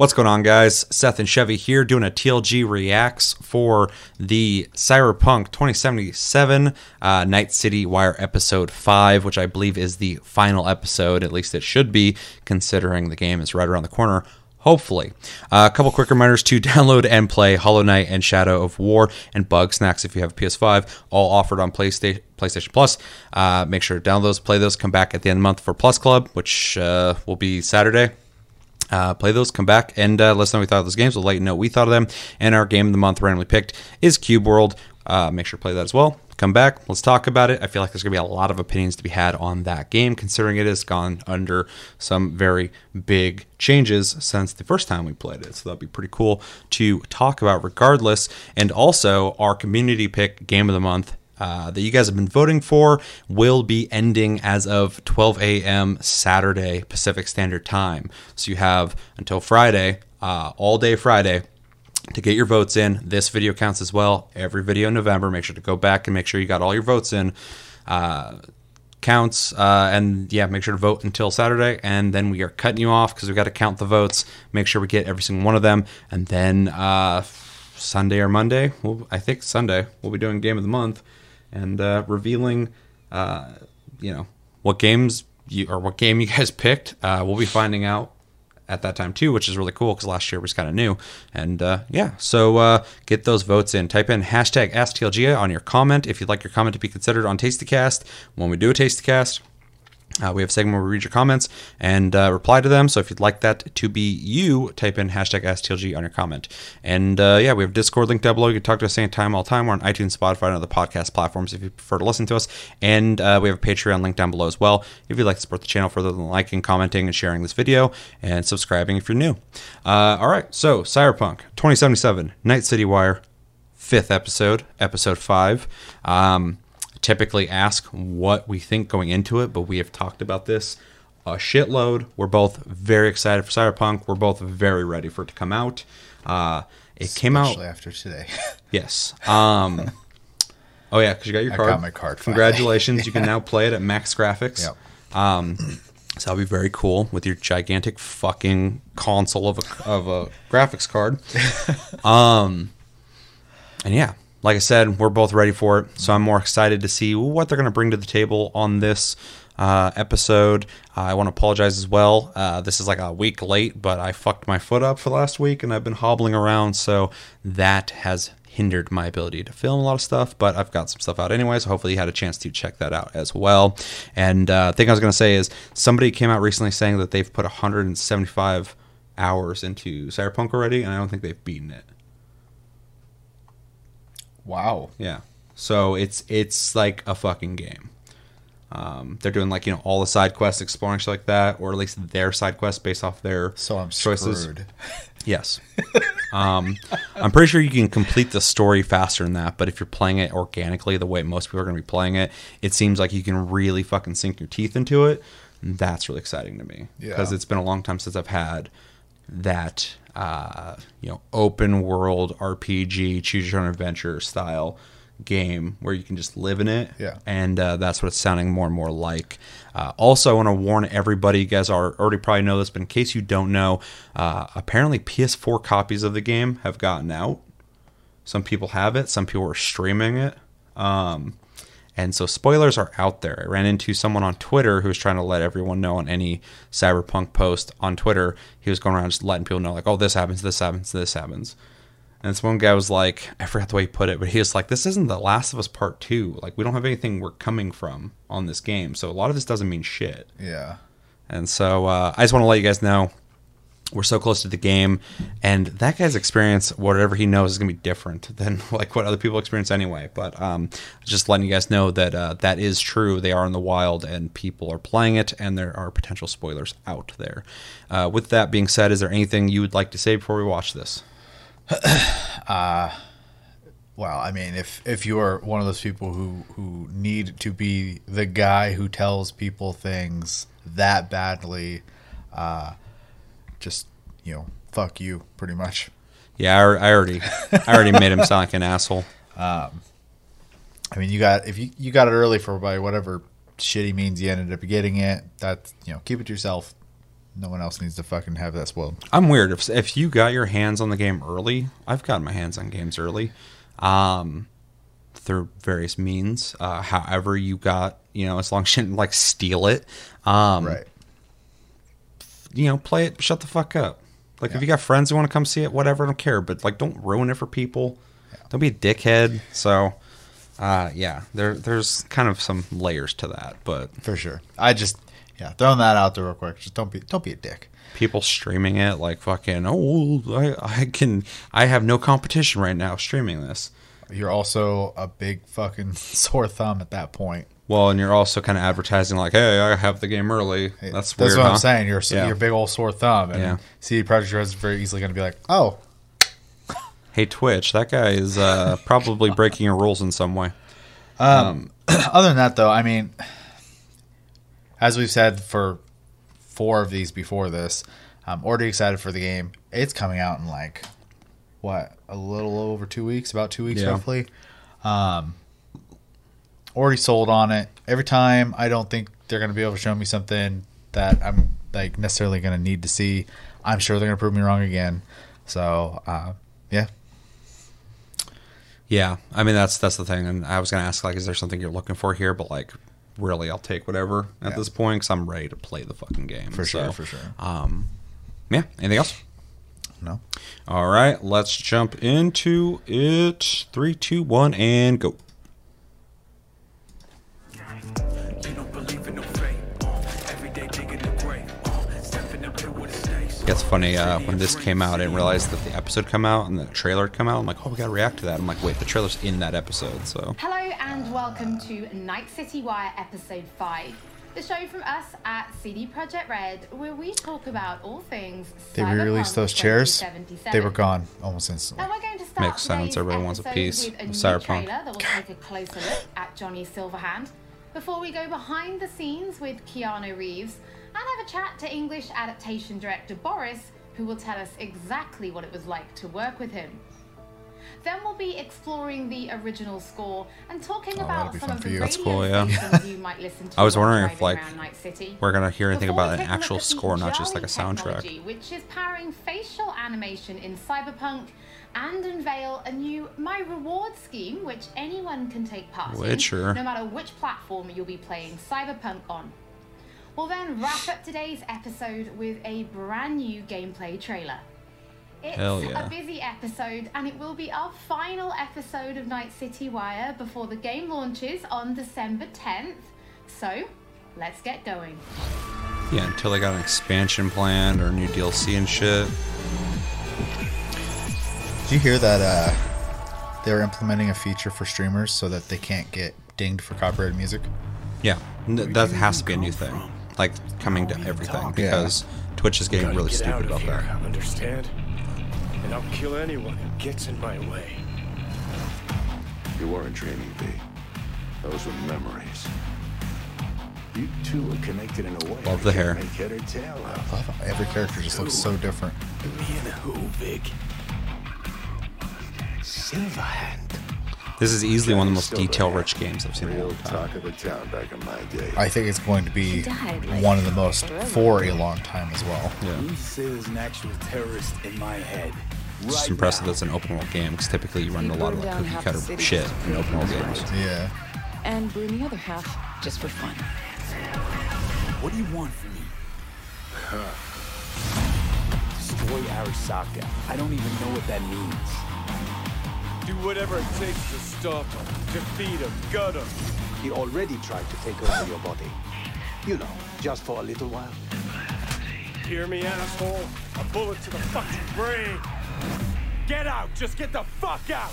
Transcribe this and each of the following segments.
What's going on, guys? Seth and Chevy here doing a TLG reacts for the Cyberpunk 2077 uh, Night City Wire episode 5, which I believe is the final episode. At least it should be, considering the game is right around the corner. Hopefully. Uh, a couple quick reminders to download and play Hollow Knight and Shadow of War and Bug Snacks if you have a PS5, all offered on PlayStation, PlayStation Plus. Uh, make sure to download those, play those, come back at the end of the month for Plus Club, which uh, will be Saturday. Uh, play those, come back, and uh, let us know what we thought of those games. We'll let you know what we thought of them. And our game of the month randomly picked is Cube World. Uh, make sure to play that as well. Come back, let's talk about it. I feel like there's going to be a lot of opinions to be had on that game, considering it has gone under some very big changes since the first time we played it. So that'd be pretty cool to talk about, regardless. And also, our community pick game of the month uh, that you guys have been voting for will be ending as of 12 a.m. Saturday Pacific Standard Time. So you have until Friday, uh, all day Friday, to get your votes in. This video counts as well. Every video in November, make sure to go back and make sure you got all your votes in. Uh, counts uh, and yeah make sure to vote until saturday and then we are cutting you off because we got to count the votes make sure we get every single one of them and then uh, sunday or monday well, i think sunday we'll be doing game of the month and uh, revealing, uh, you know, what games you or what game you guys picked. Uh, we'll be finding out at that time too, which is really cool because last year was kind of new. And uh, yeah, so uh, get those votes in. Type in hashtag AskTLG on your comment if you'd like your comment to be considered on Tastycast when we do a Tastycast. Uh, we have a segment where we read your comments and uh, reply to them. So if you'd like that to be you, type in hashtag AskTLG on your comment. And uh, yeah, we have Discord link down below. You can talk to us anytime, all time. We're on iTunes, Spotify, and other podcast platforms if you prefer to listen to us. And uh, we have a Patreon link down below as well if you'd like to support the channel further than liking, commenting, and sharing this video, and subscribing if you're new. Uh, all right, so Cyberpunk 2077, Night City Wire, fifth episode, episode five. Um, typically ask what we think going into it, but we have talked about this a shitload. We're both very excited for Cyberpunk. We're both very ready for it to come out. Uh, it Especially came out after today. yes. Um, oh yeah, because you got your card. I got my card. Congratulations! yeah. You can now play it at max graphics. Yep. Um, so that'll be very cool with your gigantic fucking console of a of a graphics card. um, and yeah, like I said, we're both ready for it. So I'm more excited to see what they're going to bring to the table on this uh, episode. Uh, I want to apologize as well. Uh, this is like a week late, but I fucked my foot up for last week and I've been hobbling around. So that has hindered my ability to film a lot of stuff, but I've got some stuff out anyway. So hopefully you had a chance to check that out as well. And uh, thing I was going to say is somebody came out recently saying that they've put 175 hours into Cyberpunk already, and I don't think they've beaten it. Wow. Yeah. So it's it's like a fucking game. Um, they're doing like you know all the side quests, exploring shit like that, or at least their side quests based off their so I'm choices. Screwed. Yes. um, I'm pretty sure you can complete the story faster than that, but if you're playing it organically, the way most people are going to be playing it, it seems like you can really fucking sink your teeth into it. that's really exciting to me because yeah. it's been a long time since I've had that uh, you know open world RPG choose your own adventure style game where you can just live in it. Yeah. And uh, that's what it's sounding more and more like. Uh, also, I want to warn everybody. You guys are already probably know this, but in case you don't know, uh, apparently PS4 copies of the game have gotten out. Some people have it. Some people are streaming it. Um, and so spoilers are out there. I ran into someone on Twitter who was trying to let everyone know on any cyberpunk post on Twitter. He was going around just letting people know, like, oh, this happens, this happens, this happens. And this one guy was like, I forgot the way he put it, but he was like, this isn't The Last of Us Part 2. Like, we don't have anything we're coming from on this game. So a lot of this doesn't mean shit. Yeah. And so uh, I just want to let you guys know we're so close to the game and that guy's experience whatever he knows is going to be different than like what other people experience anyway. But um, just letting you guys know that uh, that is true. They are in the wild and people are playing it and there are potential spoilers out there. Uh, with that being said is there anything you would like to say before we watch this? Uh well, I mean, if if you're one of those people who who need to be the guy who tells people things that badly, uh, just you know, fuck you, pretty much. Yeah, I, I already, I already made him sound like an asshole. Um, I mean, you got if you you got it early for by whatever shitty means you ended up getting it. That's you know, keep it to yourself. No one else needs to fucking have that spoiled. I'm weird. If if you got your hands on the game early, I've gotten my hands on games early, um, through various means. Uh, however, you got you know, as long as you didn't like steal it, um, Right. You know, play it. Shut the fuck up. Like if you got friends who want to come see it, whatever, I don't care. But like, don't ruin it for people. Don't be a dickhead. So, uh, yeah, there there's kind of some layers to that, but For sure. I just yeah, throwing that out there real quick. Just don't be don't be a dick. people streaming it like fucking oh I, I can I have no competition right now streaming this. You're also a big fucking sore thumb at that point. Well, and you're also kind of advertising like, hey, I have the game early. That's That's weird. what huh? I'm saying. You're Yeah. you're big old sore thumb, and Yeah. CD Projekt Red is very easily going to be like, oh, Hey, Twitch, that guy is uh, probably breaking your rules in some way. other than that, though, I mean, as we've said for four of these before this, I'm already excited for the game. It's coming out in like what a little over two weeks, about two weeks Yeah. roughly. Um, already sold on it. Every time I don't think they're going to be able to show me something that I'm like necessarily going to need to see, I'm sure they're going to prove me wrong again. So uh, yeah, Yeah, I mean that's that's the thing, and I was gonna ask like, is there something you're looking for here? But like, really, I'll take whatever at Yeah. this point because I'm ready to play the fucking game for sure, So, for sure. Um, yeah. Anything else? No. All right, let's jump into it. Three, two, one, and go. It's funny uh, when this came out, I didn't realize that the episode come out and the trailer had come out. I'm like, oh, we gotta react to that. I'm like, wait, the trailer's in that episode, so Hello and welcome to Night City Wire Episode 5, the show from us at CD Projekt Red, where we talk about all things They re-released those chairs. They were gone almost instantly. Now we're going to start Makes sense, today's everybody wants a piece with a of new Cyberpunk. trailer that will take a closer look at Johnny Silverhand before we go behind the scenes with Keanu Reeves and have a chat to English adaptation director Boris, who will tell us exactly what it was like to work with him. Then we'll be exploring the original score and talking Oh, about some of the radio cool, yeah. you might listen to I was wondering if, like, we're gonna hear anything Before about an take a look actual score, not just like a soundtrack. Which is powering facial animation in Cyberpunk and unveil a new My Reward scheme, which anyone can take part Witcher. in, no matter which platform you'll be playing Cyberpunk on. We'll then wrap up today's episode with a brand new gameplay trailer. It's Hell yeah. a busy episode, and it will be our final episode of Night City Wire before the game launches on December 10th. So, let's get going. Yeah, until they got an expansion planned or a new DLC and shit. Did you hear that uh, they're implementing a feature for streamers so that they can't get dinged for copyrighted music? Yeah, that has to be a new thing, like coming to everything because Twitch is getting really get out stupid of about here, that. Understand? And I'll kill anyone who gets in my way. You weren't dreaming, V. Those were memories. You two are connected in a way. Love the hair. Make head or tail I of. love how every character just looks so different. Me and who, Vic? Silverhand. This is easily one of the most detail-rich games I've seen in a Real long time. of the back in my day. I think it's going to be one of the most for a long time as well. Yeah, Who says an actual terrorist in my head? it's just impressive that it's an open world game because typically you run into a lot of like cookie cutter shit in open world games. Yeah. and bring the other half just for fun. What do you want from me? Destroy Arasaka. I don't even know what that means. Do whatever it takes to stop him, defeat him, gut him. He already tried to take over your body. You know, just for a little while. Hear me, asshole? A bullet to the fucking brain. Get out! Just get the fuck out!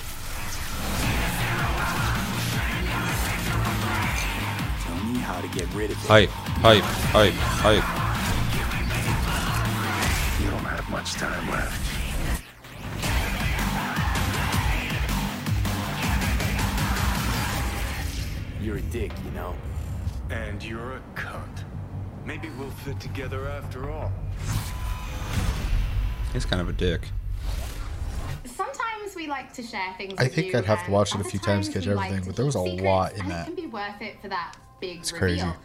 Tell me how to get rid of it. Hype, hype, hype, hype. You don't have much time left. You're a dick, you know? And you're a cunt. Maybe we'll fit together after all. He's kind of a dick. Sometimes we like to share things. I with think you, I'd have to watch it a few times to times catch we like everything, but there was a lot in that. It can be worth it for that big It's reveal. crazy.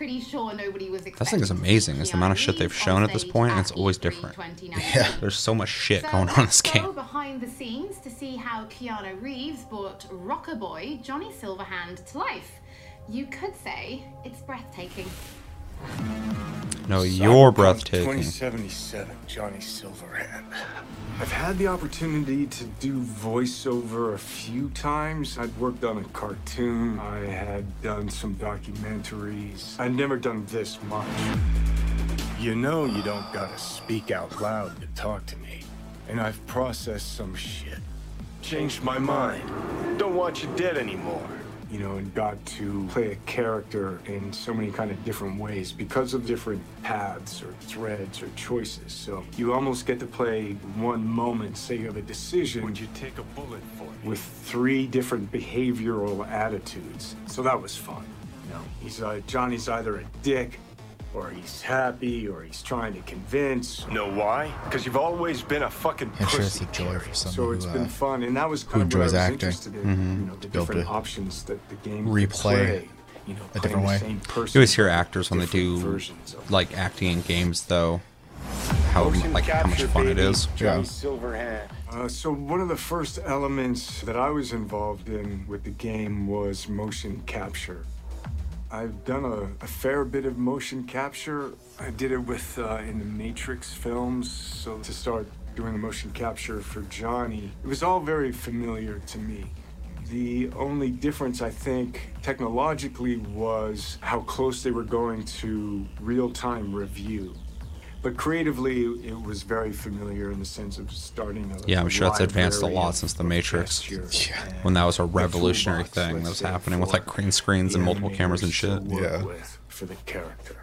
Pretty sure nobody was thing expecting. is to see amazing, It's the amount of shit they've shown at this point, and it's always different. Yeah, There's so much shit So going on in this game. behind the scenes to see how Keanu Reeves brought Rockerboy Johnny Silverhand to life. You could say it's breathtaking. No, you're Cyberpunk breathtaking. 2077, Johnny Silverhand. I've had the opportunity to do voiceover a few times. I'd worked on a cartoon. I had done some documentaries. I'd never done this much. You know you don't gotta speak out loud to talk to me. And I've processed some shit. Changed my mind. Don't want you dead anymore. You know, and got to play a character in so many kind of different ways because of different paths or threads or choices. So you almost get to play one moment, say you have a decision. Would you take a bullet for it? With three different behavioral attitudes. So that was fun. You know, he's uh, Johnny's either a dick or he's happy, or he's trying to convince. Know why? Because you've always been a fucking I'm sure it's a joy for someone So who, it's been uh, fun, and that was who kind of what I was acting. interested in. Mhm. You know, the To different to options that the game could replay play, you know, a different the way. same person, You always hear actors when they do like acting in games, though. How Motion like how much fun it baby. is. Johnny Silverhand. Uh, so one of the first elements that I was involved in with the game was motion capture. I've done a, a fair bit of motion capture. I did it with uh, in the Matrix films. So to start doing the motion capture for Johnny, it was all very familiar to me. The only difference, I think, technologically was how close they were going to real-time review. But creatively, it was very familiar in the sense of starting a Yeah, I'm sure it's advanced a lot since The Matrix. gesture When that was a revolutionary toolbox, thing that was happening with like green screens and multiple cameras and shit. Yeah. for the character.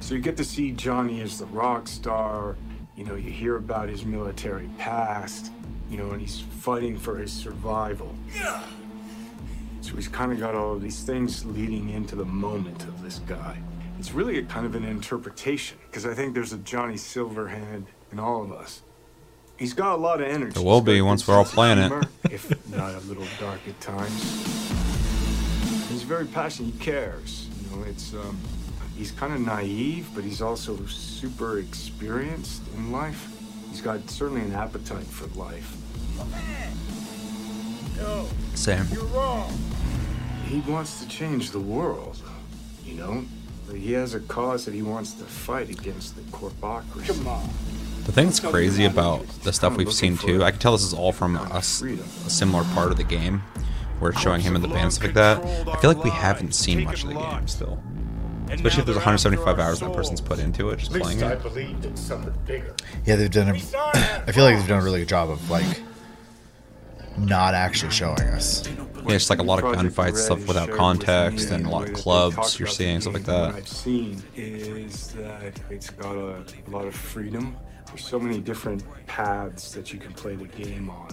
So you get to see Johnny as the rock star. You know, you hear about his military past. You know, and he's fighting for his survival. So he's kind of got all of these things leading into the moment of this guy. It's really a kind of an interpretation because I think there's a Johnny Silverhand in all of us. He's got a lot of energy. There will be once we're all sense of playing it. if not a little dark at times. He's very passionate. He cares. You know, it's um, he's kind of naive, but he's also super experienced in life. He's got certainly an appetite for life. Same. He wants to change the world, you know? He has a cause that he wants to fight against the corpocracy. Come on. The thing that's crazy about the stuff we've seen too, I can tell this is all from a similar part of the game, where it's showing him in the band stuff like that. I feel like we haven't seen much of the game still, especially if there's 175 hours that person's put into it, just At playing least I it. believed in something bigger. Yeah, they've done a. I feel like they've done a really good job of like not actually showing us. Yeah, it's like a lot of Project gunfights, stuff without context, and a lot of clubs you're seeing, stuff like that. What I've seen is that it's got a, a lot of freedom. There's so many different paths that you can play the game on.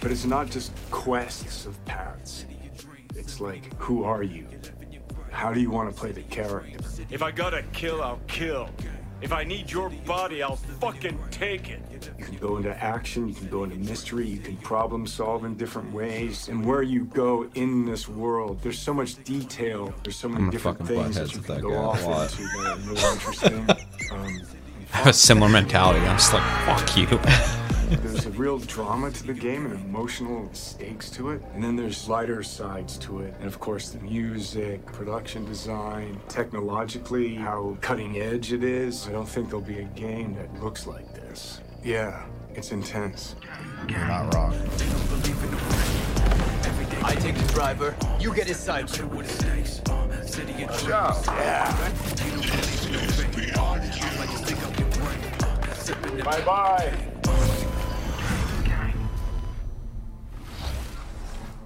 But it's not just quests of paths. It's like, who are you? How do you want to play the character? If I gotta kill, I'll kill. If I need your body, I'll fucking take it. You can go into action, you can go into mystery, you can problem solve in different ways. And where you go in this world, there's so much detail, there's so many I'm different things that you can that go guy a off lot. into that are really interesting. Um, I have a similar mentality. I'm just like, fuck you. There's a real drama to the game and emotional stakes to it. And then there's lighter sides to it. And of course, the music, production design, technologically, how cutting edge it is. I don't think there'll be a game that looks like this. Yeah, it's intense. You're not wrong. I take the driver, you get his side. Uh, Watch out! Yeah! Bye bye.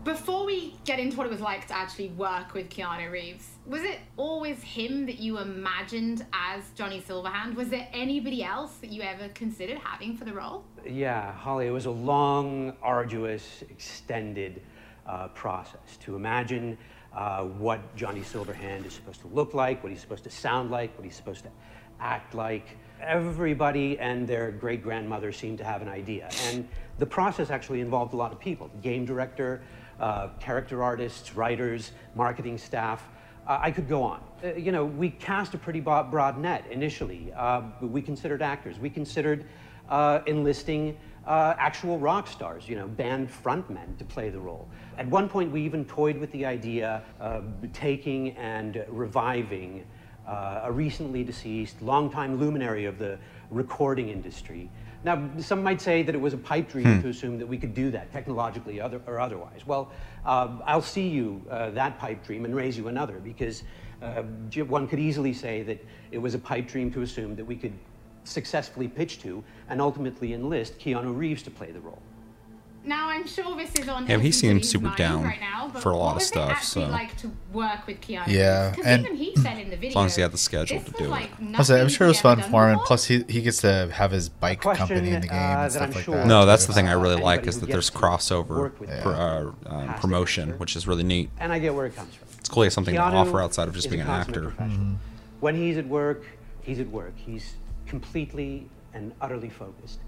Before we get into what it was like to actually work with Keanu Reeves, was it always him that you imagined as Johnny Silverhand? Was there anybody else that you ever considered having for the role? Yeah, Holly, it was a long, arduous, extended uh, process to imagine uh, what Johnny Silverhand is supposed to look like, what he's supposed to sound like, what he's supposed to act like everybody and their great grandmother seemed to have an idea. And the process actually involved a lot of people the game director, uh, character artists, writers, marketing staff. Uh, I could go on. Uh, you know, we cast a pretty broad, net initially. Uh, we considered actors. We considered uh, enlisting uh, actual rock stars, you know, band frontmen to play the role. At one point, we even toyed with the idea of taking and reviving uh, a recently deceased, longtime luminary of the recording industry. Now, some might say that it was a pipe dream Hmm. to assume that we could do that technologically other, or otherwise. Well, uh, I'll see you uh, that pipe dream and raise you another because uh, one could easily say that it was a pipe dream to assume that we could successfully pitch to and ultimately enlist Keanu Reeves to play the role. Now I'm sure this is on. Yeah, he Elton seems super down right now, for a lot of stuff, It actually so- like to work with Keanu. Yeah, and- even he said in the video. As long as he had the schedule to was do it. like I was like, I'm sure it was fun for him. done And plus, he he gets to have his bike question, company in the game uh, and stuff like sure- that. No, that's Uh, the thing I really like is that there's crossover pr- him uh, um, promotion, which is really neat. And I get where it comes from. It's cool he has something to offer outside of just being an actor. Mm-hmm. When he's at work, he's at work. He's completely and utterly focused.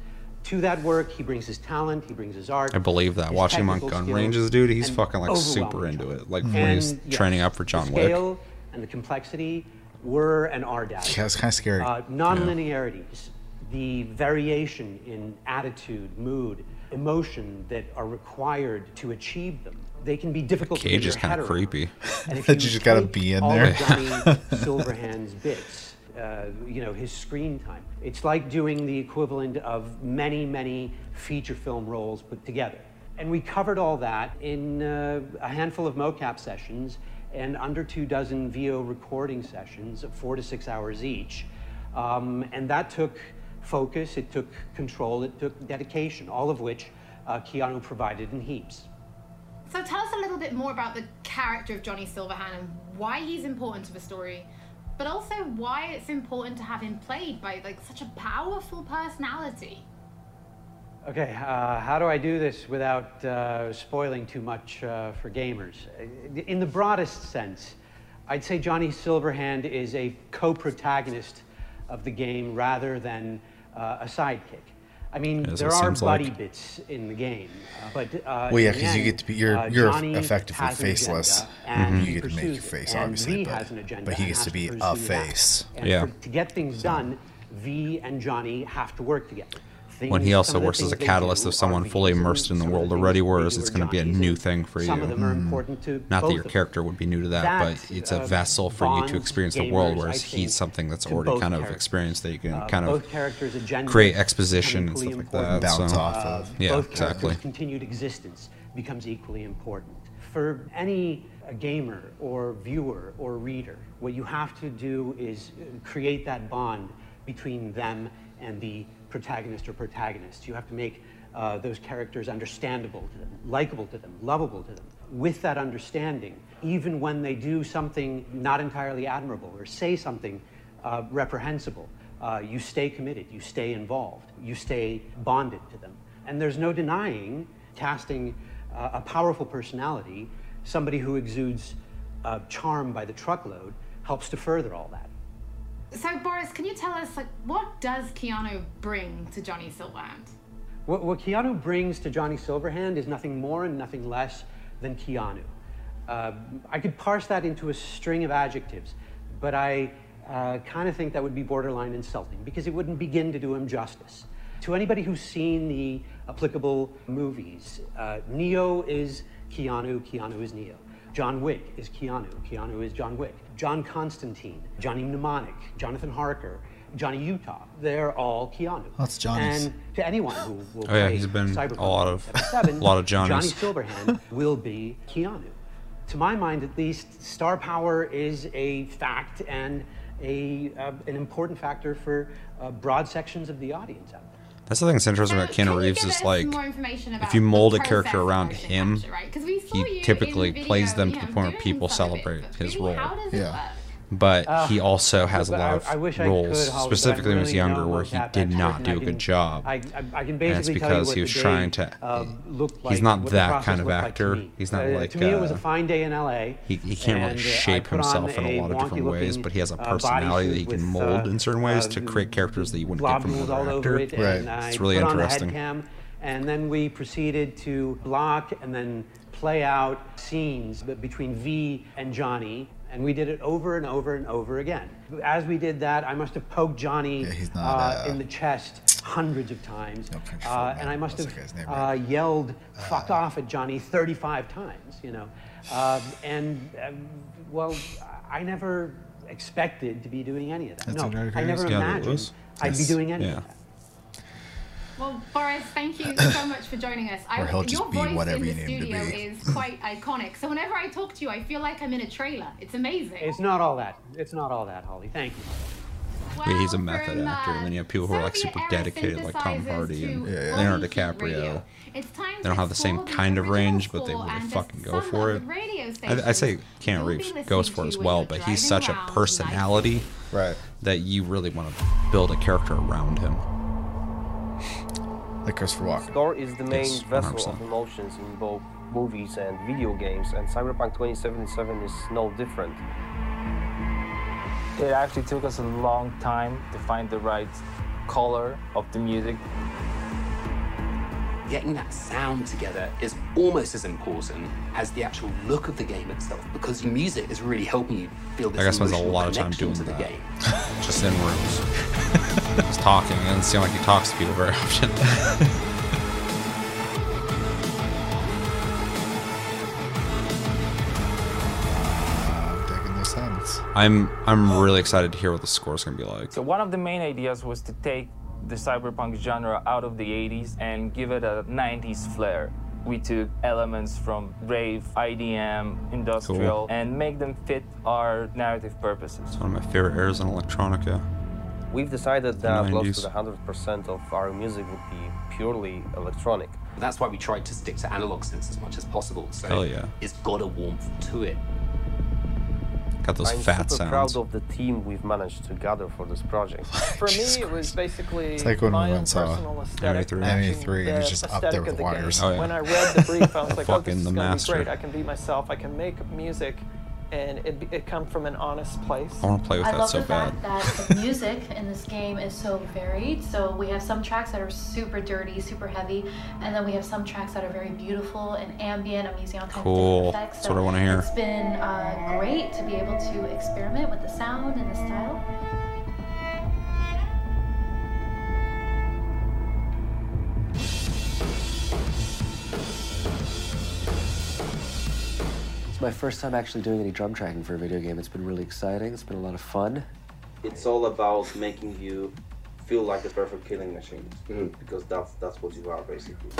To that work, he brings his talent, he brings his art. I believe that. Watching him on gun skills, ranges, dude, he's fucking like super into it. Like And, when he's yes, training up for John the Wick. and the complexity were and are dazzling. Yeah, it's kind of scary. Uh, non-linearities, the variation in attitude, mood, emotion that are required to achieve them. They can be difficult to Cage get is kinda creepy. And if That you just gotta be in all there. of Johnny Silverhand's bits, uh, you know, his screen time. It's like doing the equivalent of many, many feature film roles put together. And we covered all that in uh, a handful of mocap sessions and under two dozen VO recording sessions of four to six hours each. Um, and that took focus, it took control, it took dedication, all of which uh, Keanu provided in heaps. So tell us a little bit more about the character of Johnny Silverhand and why he's important to the story, but also why it's important to have him played by like such a powerful personality. Okay, uh, how do I do this without uh, spoiling too much uh, for gamers? In the broadest sense, I'd say Johnny Silverhand is a co protagonist of the game rather than uh, a sidekick. I mean, Yes, there are seems like. bits in the game, uh, but uh, Well, yeah, in the 'cause you get to be- you're- uh, you're Johnny effectively has an faceless. agenda, and Mhm. You get to make your face, and obviously, V but- has an agenda but he gets has to be a pursue that. face. And Yeah. for- to get things done, V and Johnny have to work together. When he also some of the works as a catalyst do of someone fully immersed in the some of world things already, they whereas it's going to be a new thing for Some you. of them are important to Not that your character would be new to that, That, but it's a uh, vessel for you to bonds experience the world, whereas think, he's something that's already both kind of experienced that you can Uh, kind of create exposition and stuff like that. Bounce so, off of. Yeah, both exactly. characters' continued existence becomes equally important. For any uh, gamer or viewer or reader, what you have to do is uh, create that bond between them and the protagonist or protagonists. You have to make uh, those characters understandable to them, likable to them, lovable to them. With that understanding, even when they do something not entirely admirable or say something uh, reprehensible, uh, you stay committed, you stay involved, you stay bonded to them. And there's no denying casting uh, a powerful personality, somebody who exudes uh, charm by the truckload, helps to further all that. So Boris, can you tell us like what does Keanu bring to Johnny Silverhand? What, what Keanu brings to Johnny Silverhand is nothing more and nothing less than Keanu. Uh, I could parse that into a string of adjectives, but I uh, kind of think that would be borderline insulting because it wouldn't begin to do him justice. To anybody who's seen the applicable movies, uh, Neo is Keanu, Keanu is Neo. John Wick is Keanu, Keanu is John Wick. John Constantine, Johnny Mnemonic, Jonathan Harker, Johnny Utah, they're all Keanu. That's Johnny's. And to anyone who will Oh, yeah, play he's been Cyberpunk a lot of- 2077, a lot of Johnnies. Johnny Silverhand will be Keanu. To my mind, at least, star power is a fact and a, uh, an important factor for uh, broad sections of the audience out there. That's the thing that's interesting about Can Keanu Reeves is like if you mold a character around him, capture, right? 'Cause we saw he in typically plays them to the point where people some of it, celebrate his role. How does it Yeah. But Uh, he also has a lot of I I roles, could, specifically when he was younger, where he did not do a good job. I, I, can and it's basically tell you because what he was trying to. uh, like, he's not that kind of looked like actor. he's not Uh, like. to me, it was uh, a fine day in L.A. he, he can't really uh, shape himself in a lot of different ways, but he has a uh, personality that he can mold uh, in certain ways uh, to create characters that you wouldn't get from another actor. it, and It's really interesting. On the head cam, and then we proceeded to block and then play out scenes between V and Johnny, and we did it over and over and over again. As we did that, I must have poked Johnny he's not, uh, uh, in the chest hundreds of times, Country uh, and I must What's have name, uh, right? yelled "fuck off" at Johnny 35 times, you know, uh, and uh, well, I never expected to be doing any of that. That's no, I I never imagined was. I'd be doing any Yeah. of that. Well, Boris, thank you so much for joining us. Or he'll your just be voice whatever in you the need him to studio is quite iconic. So whenever I talk to you, I feel like I'm in a trailer. It's amazing. It's not all that. It's not all that, Holly. Thank you. Yeah, he's a method from, actor, uh, and then you have people who are like super Soviet-era dedicated, like Tom synthesizers Hardy and to Leonardo DiCaprio. It's time They don't have the same kind of range, but they really fucking go for it. radio I, I say Keanu you'll Reeves goes for it as well, but he's such a around personality Right. that you really want to build a character around him. Like Christopher Walken. Score is the main Yes, vessel of emotions in both movies and video games, and Cyberpunk 2077 is no different. It actually took us a long time to find the right color of the music. Getting that sound together is almost as important as the actual look of the game itself because music is really helping you feel this That guy spends a lot of time doing to the that. game. Just in rooms. Just talking. It doesn't seem like he talks to people very often. I'm digging this sense. I'm I'm really excited to hear what the score's gonna be like. So one of the main ideas was to take the cyberpunk genre out of the 80s and give it a 90s flair. We took elements from rave, IDM, industrial, Cool. and make them fit our narrative purposes. It's one of my favorite eras in electronica. We've decided that close to the 100% of our music would be purely electronic. That's why we tried to stick to analog synths as much as possible. So Hell yeah. it's got a warmth to it. Got those I'm fat super sounds. proud of the team we've managed to gather for this project. For me, it was basically It's like when we my went own and saw personal aesthetic. ME3. matching ME3 and the it's just up there with the wires. Oh, yeah. When I read the brief, I was like, oh, Fucking this is the gonna master. be great. I can be myself. I can make music, and it, it come from an honest place. I want to play with I that love so the bad. fact that the music in this game is so varied. So we have some tracks that are super dirty, super heavy, and then we have some tracks that are very beautiful and ambient. I'm using all kinds Cool. of different effects. That's what I wanna hear. It's been uh, great to be able to experiment with the sound and the style. My first time actually doing any drum tracking for a video game. It's been really exciting. It's been a lot of fun. It's all about making you feel like a perfect killing machine mm-hmm. because that's that's what you are basically.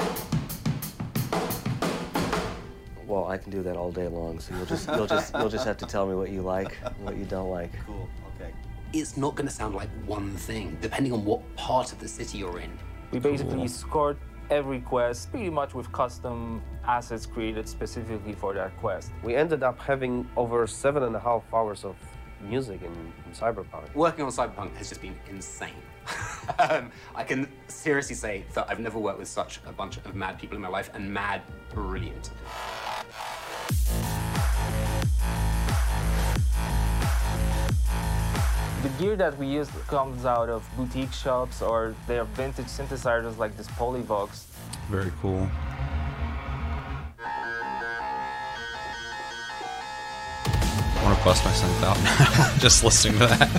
Well, I can do that all day long. So you'll just you'll just you'll just have to tell me what you like, what you don't like. Cool. Okay. It's not going to sound like one thing, depending on what part of the city you're in. We basically scored every quest pretty much with custom assets created specifically for that quest. We ended up having over seven and a half hours of music in, in Cyberpunk. Working on Cyberpunk has just been insane. um, I can seriously say that I've never worked with such a bunch of mad people in my life, and mad brilliant. The gear that we use comes out of boutique shops or they are vintage synthesizers like this Polivoks. Very cool. I want to bust my synth out now. Just listening to that.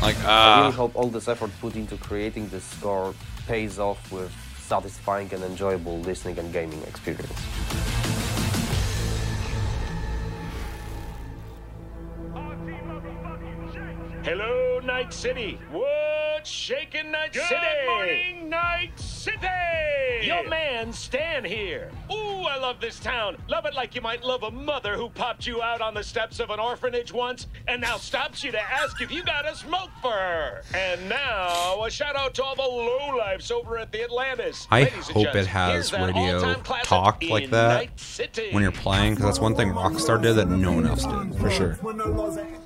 like, I ah. really hope all this effort put into creating this score pays off with satisfying and enjoyable listening and gaming experience. Night City. What's shaking, Night Good City? morning, Night City. Your man Stan here. Ooh, I love this town. Love it like you might love a mother who popped you out on the steps of an orphanage once and now stops you to ask if you got a smoke for her. And now, a shout out to all the lowlifes over at the Atlantis. I Ladies hope it has radio talk like that City. when you're playing, because that's one thing Rockstar did that no one else did. For sure.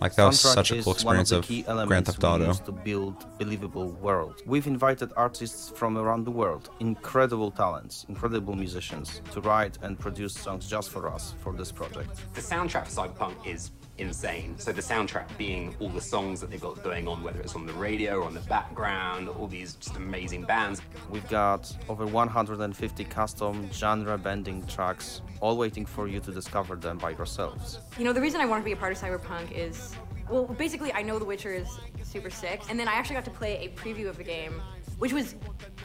Like that was Soundtrack such a cool experience the of key Grand elements Theft we Auto. Use to build believable world. We've invited artists from around the world, incredible talents, incredible musicians, to write and produce songs just for us for this project. The soundtrack for Cyberpunk is insane. So the soundtrack being all the songs that they've got going on, whether it's on the radio or on the background, all these just amazing bands. We've got over 150 custom genre-bending tracks, all waiting for you to discover them by yourselves. You know, the reason I wanted to be a part of Cyberpunk is, well, basically, I know The Witcher is super sick, and then I actually got to play a preview of the game, which was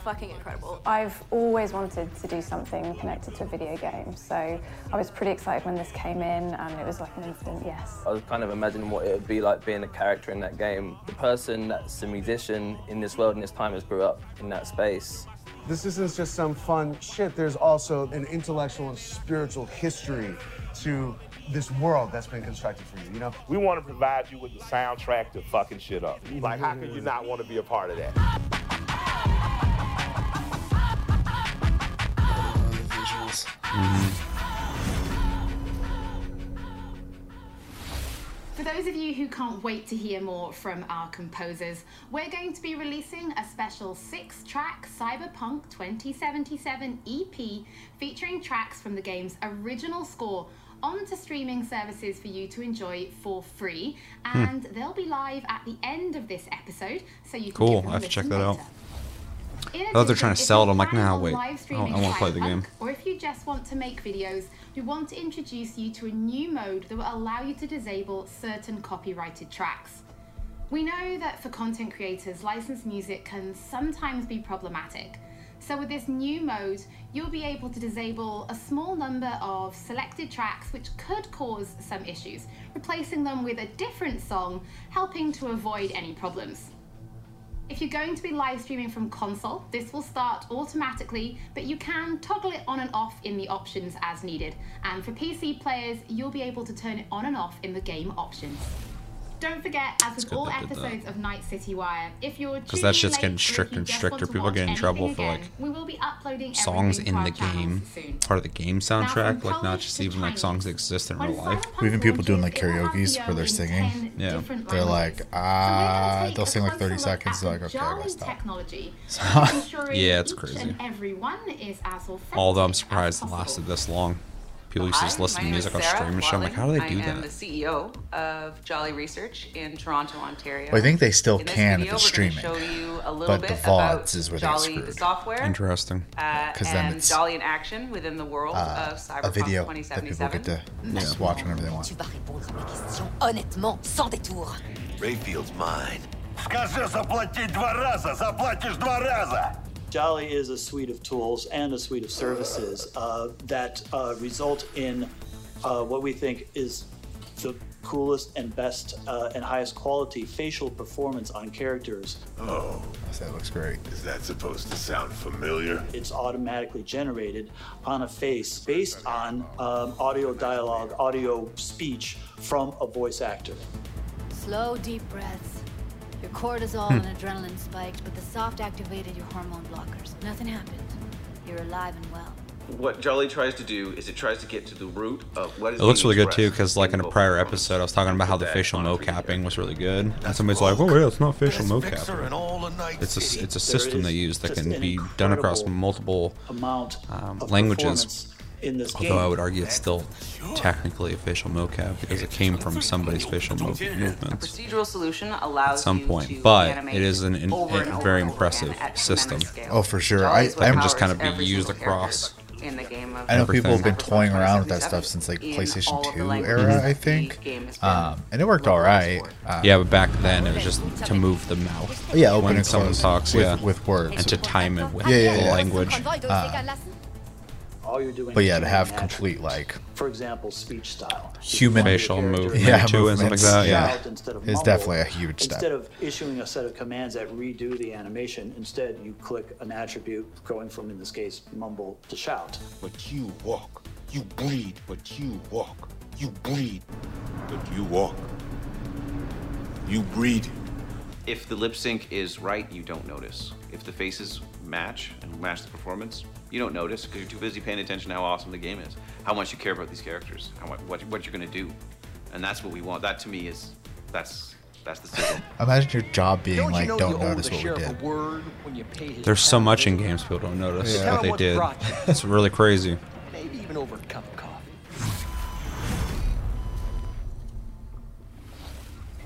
fucking incredible. I've always wanted to do something connected to a video game, so I was pretty excited when this came in, and it was like an instant yes. I was kind of imagining what it would be like being a character in that game. The person that's a musician in this world and this time has grew up in that space. This isn't just some fun shit. There's also an intellectual and spiritual history to this world that's been constructed for you, you know? We want to provide you with the soundtrack to fucking shit up. Mm-hmm. Like, how could you not want to be a part of that? For those of you who can't wait to hear more from our composers, we're going to be releasing a special six track Cyberpunk 2077 EP featuring tracks from the game's original score onto streaming services for you to enjoy for free. Hmm. And they'll be live at the end of this episode, so you can Cool. I have to check that out. later. In I thought they're trying to sell it. I'm like, nah, wait. I I want to play the game. Or if you just want to make videos, we want to introduce you to a new mode that will allow you to disable certain copyrighted tracks. We know that for content creators, licensed music can sometimes be problematic. So, with this new mode, you'll be able to disable a small number of selected tracks which could cause some issues, replacing them with a different song, helping to avoid any problems. If you're going to be live streaming from console, this will start automatically, but you can toggle it on and off in the options as needed. And for PC players, you'll be able to turn it on and off in the game options. Don't forget, as with all they that. episodes of Night City Wire, if you're Because that shit's getting stricter and just stricter. want to People watch get in trouble anything for like we will be uploading songs in the game, soon. part of the game from soundtrack, like not just to even like songs that exist in real life. Cyberpunk Even people doing like launches, it will have karaoke's where they're singing. Yeah. They're like, ah, take they'll sing like 30 seconds. They're like, okay, I gotta stop. technology, So- Yeah, it's crazy. And everyone is as authentic Although I'm surprised it lasted this long. People used to just listen to music on stream and shit. I'm like, how do they do that? I am the CEO of JALI Research in Toronto, Ontario. Well, I think they still in can video, if it's streaming. Show you a little but bit the VODs is where JALI, software. Interesting. Because uh, then it's JALI in action within the world uh, of Cyberpunk a video that people get to just watch whenever they want. Rayfield's mine. Скажи заплати два раза, заплатишь два раза. JALI is a suite of tools and a suite of services uh, that uh, result in uh, what we think is the coolest and best uh, and highest quality facial performance on characters. Oh, that looks great. Is that supposed to sound familiar? It's automatically generated on a face based on um, audio dialogue, audio speech from a voice actor. Slow, deep breaths. Your cortisol Hmm. and adrenaline spiked, but the soft activated your hormone blockers. Nothing happened. You're alive and well. What JALI tries to do is it tries to get to the root of what is. It looks really good too, because like in a prior episode, I was talking about how the facial mocapping was really good, and somebody's like, "Oh yeah, it's not facial mocap. It's a it's a system they use that can be done across multiple um, languages." Performance in this Although I would argue it's still technically a facial mocap because it came from somebody's facial mo- movements Procedural solution allows at some you point, to but it is an, an, a very impressive system. Oh, for sure. JALI I- I'm can just kind of be used across. in the game of I know people have been toying around with that stuff since like PlayStation all of the 2 languages era, that I think. game has been Um, and it worked all right. Uh, yeah, but back then it was just to move the mouth. Yeah, open when and someone close talks, with- yeah, with words. and to time it with Yeah, yeah, the yeah. language. Uh, All you're doing but yeah, to have complete like for example, speech style. human Facial movement yeah, too and stuff like that, yeah. Instead of It's mumble. definitely a huge step. Instead of issuing a set of commands that redo the animation, instead you click an attribute going from, in this case, mumble to shout. But you walk You bleed, but you walk. You bleed, but you walk. You breed. If the lip sync is right, you don't notice. If the faces match and match the performance, you don't notice because you're too busy paying attention to how awesome the game is, how much you care about these characters, how what what, what you're gonna do, and that's what we want. That to me is that's that's the sizzle. Imagine your job being Don't you like, know don't notice what we did. word when you pay There's so much in games people don't notice Yeah. what they did. brought? It's really crazy. Maybe even over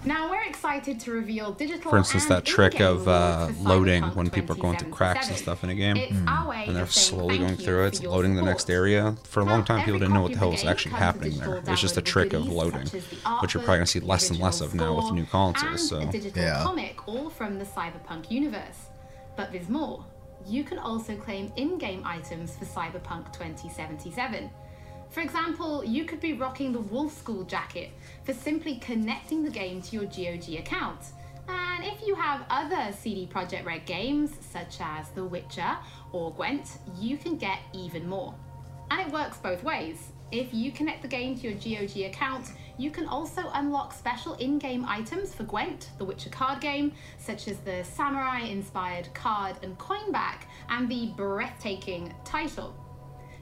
Now we're excited to reveal digital. For instance, that trick of uh, loading when people are going through cracks and stuff in a game, It's our way and they're slowly going through it, it's loading the next area. For a long time, people didn't know what the hell was actually happening there. digital It's just a trick of loading, such as the which you're probably gonna see less and less of now with the new consoles. So a digital comic, all from the Cyberpunk universe. But there's more. You can also claim in-game items for Cyberpunk 2077. For example, you could be rocking the Wolf School jacket for simply connecting the game to your GOG account. And if you have other CD Projekt Red games, such as The Witcher or Gwent, you can get even more. And it works both ways. If you connect the game to your GOG account, you can also unlock special in game items for Gwent, the Witcher card game, such as the samurai inspired card and coin back, and the breathtaking title.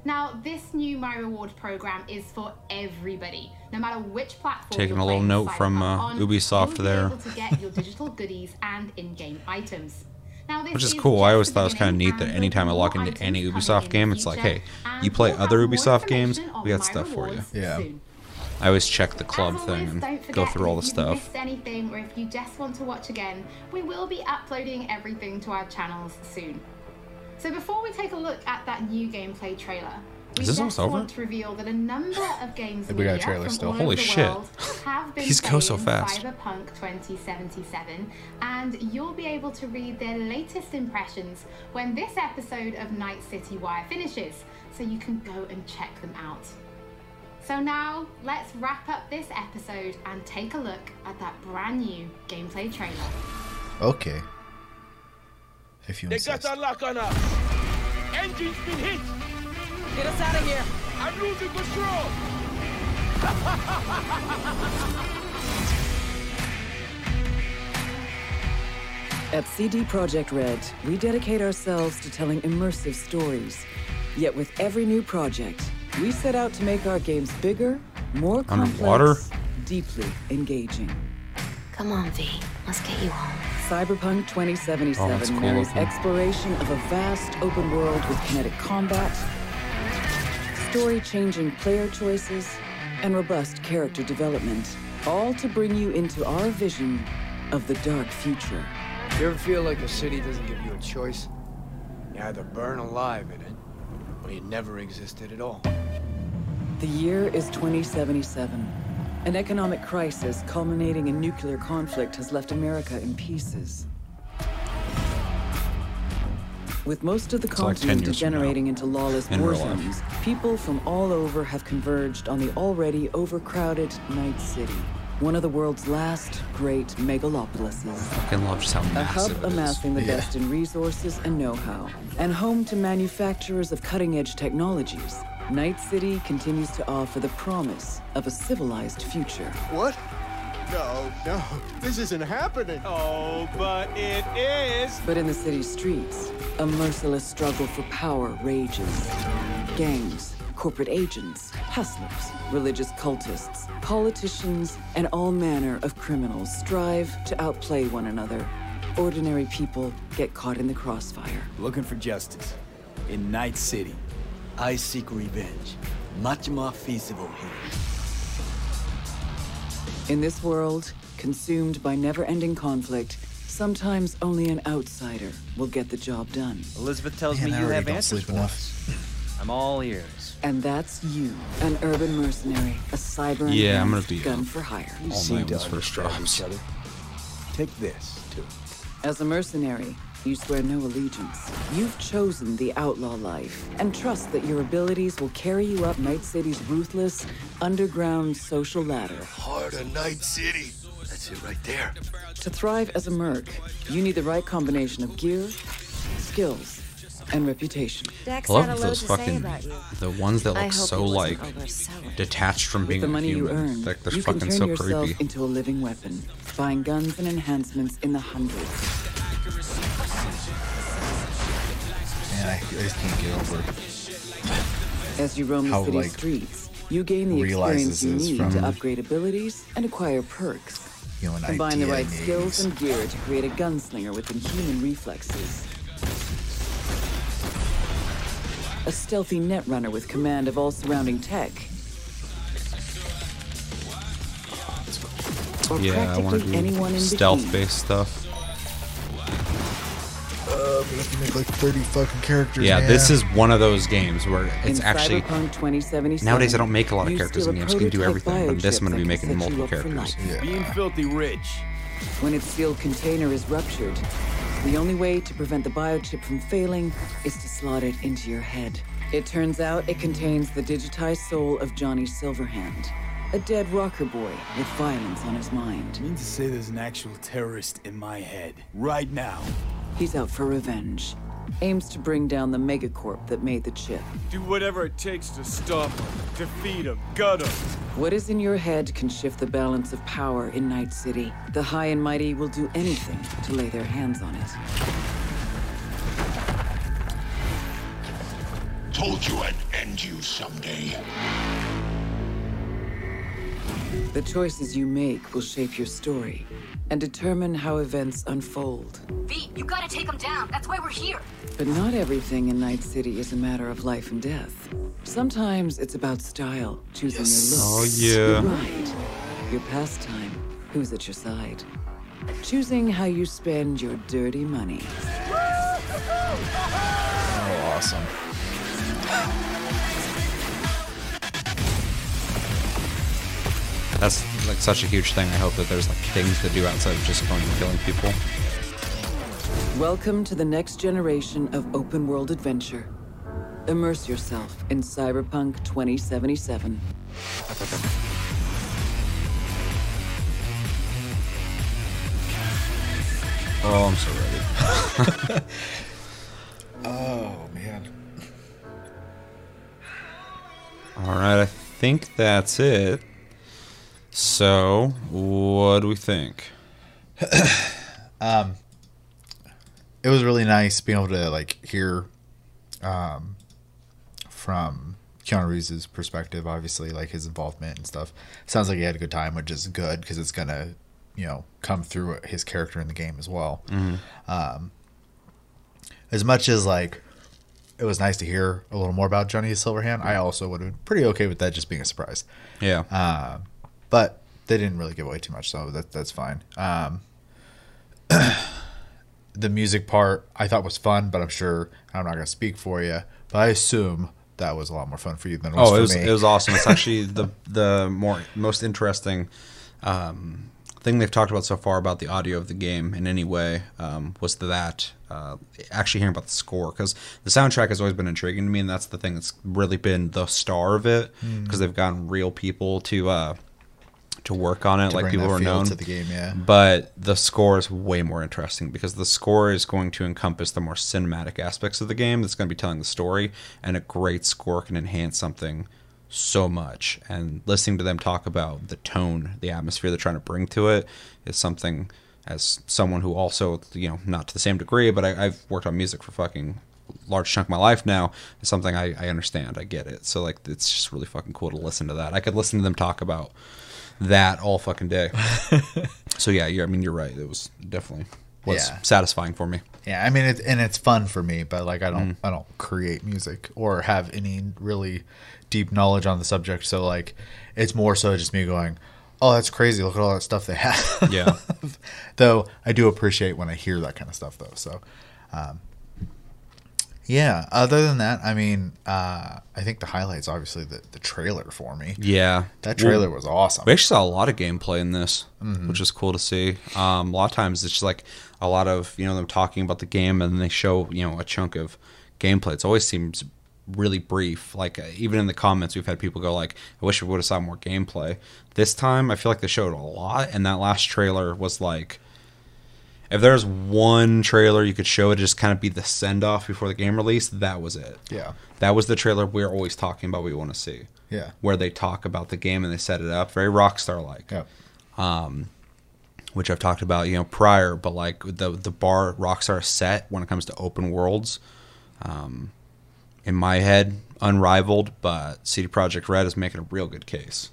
Now, this new My Reward program is for everybody, no matter which platform. Taking you're a little note from, uh, on, Ubisoft there. Able to get your digital goodies and in-game items. Now, this Which is is cool. I always thought it was kind of neat that anytime I log into any Ubisoft in game, the it's like, hey, you play other Ubisoft games, we got stuff for you. Yeah. soon. I always check the club As thing and don't go through all the if you've stuff. missed anything or if you just want to watch again, we will be uploading everything to our channels soon. So before we take a look at that new gameplay trailer, we Is this just almost over? want to reveal that a number of games We got a trailer from still. all Holy over the shit. world have been These go so fast. Cyberpunk 2077, and you'll be able to read their latest impressions when this episode of Night City Wire finishes, so you can go and check them out. So now, let's wrap up this episode and take a look at that brand new gameplay trailer. Okay. If you They got a lock on us. Engine's been hit. Get us out of here! I'm losing control. At CD Projekt Red, we dedicate ourselves to telling immersive stories. Yet with every new project, we set out to make our games bigger, more Underwater? complex, deeply engaging. Come on, V. Let's get you home. Cyberpunk 2077 Oh, cool marries looking. exploration of a vast open world with kinetic combat, story-changing player choices, and robust character development, all to bring you into our vision of the dark future. You ever feel like a city doesn't give you a choice? You either burn alive in it, or you never existed at all. The year is 2077. An economic crisis culminating in nuclear conflict has left America in pieces. With most of the It's continent years from now, degenerating into lawless in war zones, people from all over have converged on the already overcrowded Night City, one of the world's last great megalopolises. fucking love just how A hub massive it is. amassing the best in resources and know-how, and home to manufacturers of cutting-edge technologies. Night City continues to offer the promise of a civilized future. What? No, no, this isn't happening. Oh, but it is. But in the city streets, a merciless struggle for power rages. Gangs, corporate agents, hustlers, religious cultists, politicians, and all manner of criminals strive to outplay one another. Ordinary people get caught in the crossfire. Looking for justice. In Night City. I seek revenge. Much more feasible here. In this world, consumed by never-ending conflict, sometimes only an outsider will get the job done. Elizabeth tells Man, me I you have don't answers sleep for us. I'm all ears. And that's you, an urban mercenary, a cyber Yeah, I'm gonna be, gun for hire. all seem night to when first understand each other. Take this, too. As a mercenary, you swear no allegiance. You've chosen the outlaw life and trust that your abilities will carry you up Night City's ruthless, underground social ladder. Heart of Night City. That's it right there. To thrive as a merc, you need the right combination of gear, skills, and reputation. I love those fucking the ones that look so like detached from With being the money you human. earn, Like they're you can fucking turn so yourself creepy. into a living weapon, buying guns and enhancements in the hundreds. I, I just can't get over As you roam the How, city like, streets, you gain the experience you need from- to upgrade abilities and acquire perks. you know, an Combine the right names. skills and gear to create a gunslinger with inhuman reflexes. A stealthy netrunner with command of all surrounding tech. Or Yeah, I want to practically anyone do in stealth-based stuff. Uh, we have to make like 30 fucking characters. Yeah, man. this is one of those games where it's In actually 2077, nowadays I don't make a lot of characters in games. You can do everything, but this I'm biochip gonna be making multiple characters. life. Being filthy rich. When its sealed container is ruptured, the only way to prevent the biochip from failing is to slot it into your head. It turns out it contains the digitized soul of Johnny Silverhand, a dead Rockerboy with violence on his mind. mean to say there's an actual terrorist in my head right now. He's out for revenge. Aims to bring down the megacorp that made the chip. Do whatever it takes to stop him, defeat him, gut him. What is in your head can shift the balance of power in Night City. The high and mighty will do anything to lay their hands on it. Told you I'd end you someday. The choices you make will shape your story and determine how events unfold. V, you gotta take him down. That's why we're here. But not everything in Night City is a matter of life and death. Sometimes it's about style, choosing your looks, Oh, yeah. your ride, your pastime, who's at your side. Choosing how you spend your dirty money. Oh, awesome. That's like such a huge thing. I hope that there's like things to do outside of just going and killing people. Welcome to the next generation of open world adventure. Immerse yourself in Cyberpunk 2077. Oh, I'm so ready. Oh man. All right, I think that's it. So, what do we think? um, it was really nice being able to like hear, um, from Keanu Reeves' perspective. Obviously, like his involvement and stuff. Sounds like he had a good time, which is good because it's gonna, you know, come through his character in the game as well. Mhm. Um, as much as like it was nice to hear a little more about Johnny Silverhand, I also would have been pretty okay with that just being a surprise. Yeah. Uh, but they didn't really give away too much, so that that's fine. Um, the music part I thought was fun, but I'm sure I'm not going to speak for you, but I assume that was a lot more fun for you than it was Oh, for it was me. it was awesome. It's actually the the more most interesting um, thing they've talked about so far about the audio of the game in any way um, was that uh, actually hearing about the score because the soundtrack has always been intriguing to me, and that's the thing that's really been the star of it Mm. because they've gotten real people to. Uh, to work on it, like people are known to the game, yeah. But the score is way more interesting because the score is going to encompass the more cinematic aspects of the game. That's going to be telling the story, and a great score can enhance something so much. And listening to them talk about the tone, the atmosphere they're trying to bring to it is something. As someone who also, you know, not to the same degree, but I, I've worked on music for fucking large chunk of my life now is something I, I understand. I get it. So like it's just really fucking cool to listen to that. I could listen to them talk about that all fucking day. so yeah, you're, I mean you're right. It was definitely was Yeah. satisfying for me. Yeah, I mean, it, and it's fun for me, but like I don't, Mm. I don't create music or have any really deep knowledge on the subject. So like, it's more so just me going, "Oh, that's crazy! Look at all that stuff they have." Yeah. though I do appreciate when I hear that kind of stuff, though. So, um, yeah. Other than that, I mean, uh, I think the highlights obviously the the trailer for me. Yeah, that trailer Well, was awesome. We actually saw a lot of gameplay in this, Mhm. which is cool to see. Um, a lot of times it's just like a lot of you know them talking about the game, and then they show you know a chunk of gameplay. It always seems really brief. Like uh, even in the comments, we've had people go like, "I wish we would have saw more gameplay." This time, I feel like they showed a lot, and that last trailer was like. If there's one trailer you could show it just kind of be the send off before the game release, that was it. Yeah. That was the trailer we're always talking about. We want to see. Yeah. Where they talk about the game and they set it up very Rockstar like. Yeah. Um, which I've talked about, you know, prior, but like the the bar Rockstar set when it comes to open worlds, um, in my head, unrivaled. But CD Projekt Red is making a real good case.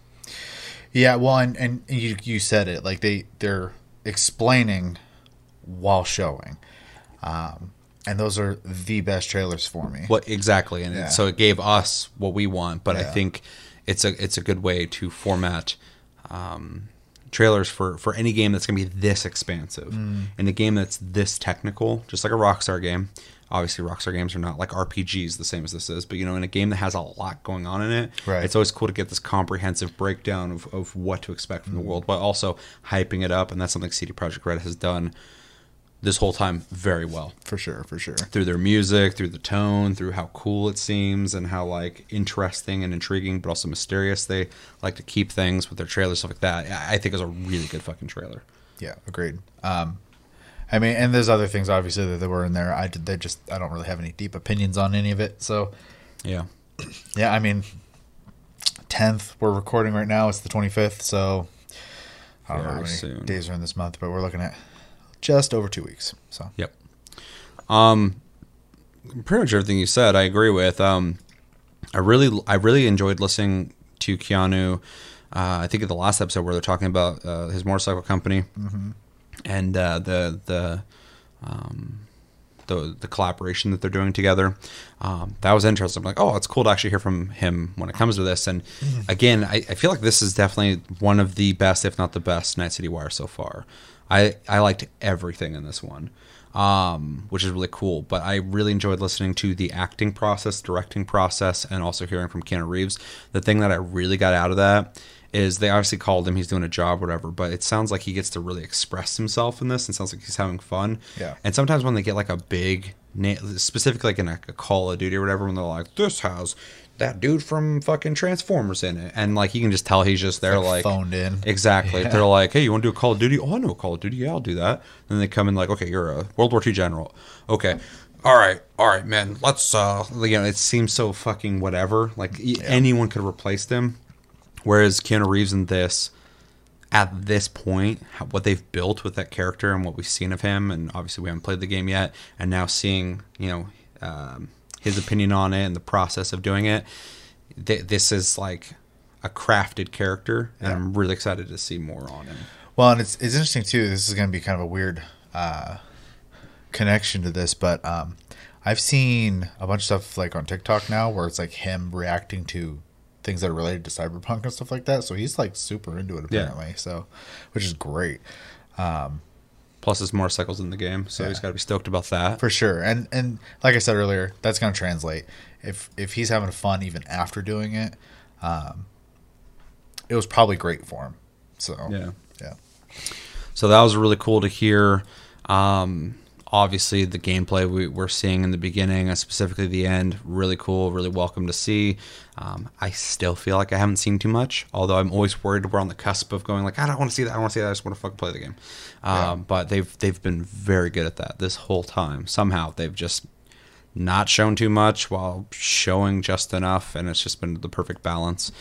Yeah, well, and, and you you said it like they they're explaining while showing, um, and those are the best trailers for me. What exactly? And Yeah. it, so it gave us what we want, but I think it's a it's a good way to format um, trailers for for any game that's going to be this expansive, Mm. in a game that's this technical, just like a Rockstar game. Obviously, Rockstar games are not like RPGs the same as this is, but you know, in a game that has a lot going on in it, Right. it's always cool to get this comprehensive breakdown of, of what to expect from the Mm. world, but also hyping it up, and that's something CD Projekt Red has done this whole time very well for sure, for sure. through their music, through the tone, through how cool it seems, and how like interesting and intriguing, but also mysterious they like to keep things with their trailers, stuff like that. I I think it was a really good fucking trailer. Yeah, agreed. Um, I mean, and there's other things obviously that, that were in there. I did- they just I don't really have any deep opinions on any of it. So Yeah. yeah. I mean, tenth we're recording right now. It's the twenty fifth. So I don't know how many soon. days are in this month, but we're looking at just over two weeks. So Yep. Um, pretty much everything you said, I agree with. Um, I really, I really enjoyed listening to Keanu. Uh, I think in the last episode where they're talking about uh, his motorcycle company Mhm. and uh, the the um, the the collaboration that they're doing together. Um, that was interesting. I'm like, oh, it's cool to actually hear from him when it comes to this. And Mhm. again, I, I feel like this is definitely one of the best, if not the best, Night City Wire so far. I I liked everything in this one, um, which is really cool. But I really enjoyed listening to the acting process, directing process, and also hearing from Keanu Reeves. The thing that I really got out of that is they obviously called him, he's doing a job, whatever. But it sounds like he gets to really express himself in this, and sounds like he's having fun. Yeah. And sometimes when they get like a big, na- specifically like in a, a Call of Duty or whatever, when they're like, "This has that dude from fucking Transformers in it," and like you can just tell he's just there, like like, phoned in. Exactly. Yeah. They're like, "Hey, you want to do a Call of Duty? Oh, I know a Call of Duty. Yeah, I'll do that." And they come in like, "Okay, you're a World War II general. Okay." All right, all right, man. Let's, uh, you know, it seems so fucking whatever. Like e- anyone could have replaced him. Whereas Keanu Reeves in this, at this point, what they've built with that character and what we've seen of him, and obviously we haven't played the game yet, and now seeing, you know, um, his opinion on it and the process of doing it, th- this is like a crafted character, and Yeah. I'm really excited to see more on him. Well, and it's it's interesting too. This is going to be kind of a weird uh, connection to this, but um, I've seen a bunch of stuff like on TikTok now where it's like him reacting to things that are related to cyberpunk and stuff like that. So he's like super into it Yeah. apparently. So, which is great. Um, Plus, there's motorcycles in the game, so he's got to be stoked about that. for sure. And and like I said earlier, that's going to translate. If if he's having fun even after doing it, um, it was probably great for him. So Yeah. yeah. So that was really cool to hear. Um, obviously, the gameplay we, we're seeing in the beginning, and specifically the end, really cool, really welcome to see. Um, I still feel like I haven't seen too much, although I'm always worried we're on the cusp of going like, I don't want to see that, I don't want to see that, I just want to fucking play the game. Um, But they've they've been very good at that this whole time. Somehow they've just not shown too much while showing just enough, and it's just been the perfect balance.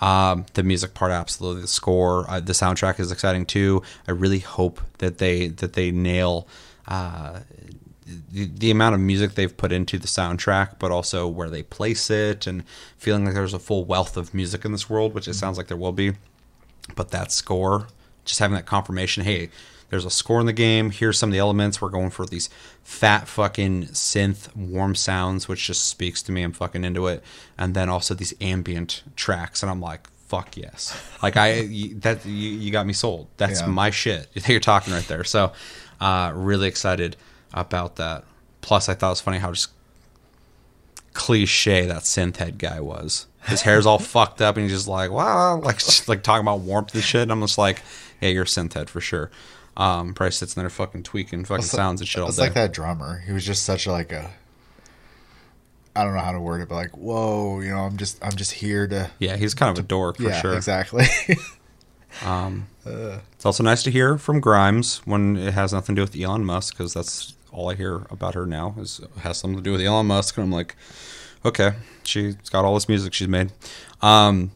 Um, the music part, absolutely. The score, uh, the soundtrack is exciting too. I really hope that they that they nail uh, the, the amount of music they've put into the soundtrack, but also where they place it, and feeling like there's a full wealth of music in this world, which it sounds like there will be. But that score, just having that confirmation, hey, there's a score in the game. Here's some of the elements. We're going for these fat fucking synth warm sounds, which just speaks to me. I'm fucking into it. And then also these ambient tracks, and I'm like, fuck yes. Like I that you, you got me sold. That's Yeah. my shit. You're talking right there. So, uh, really excited about that. Plus, I thought it was funny how just cliche that synth head guy was. His hair's all fucked up, and he's just like, wow, like just, like talking about warmth and shit. And I'm just like, yeah, you're synth head for sure. Um, probably sits in there fucking tweaking fucking It's sounds and shit all It's day. like that drummer. He was just such a, like a. I don't know how to word it, but like, whoa, you know, I'm just, I'm just here to. Yeah, he's kind of a dork for yeah, sure. exactly. Um, Uh. it's also nice to hear from Grimes when it has nothing to do with Elon Musk because that's all I hear about her now is has something to do with Elon Musk, and I'm like, okay, she's got all this music she's made. Um,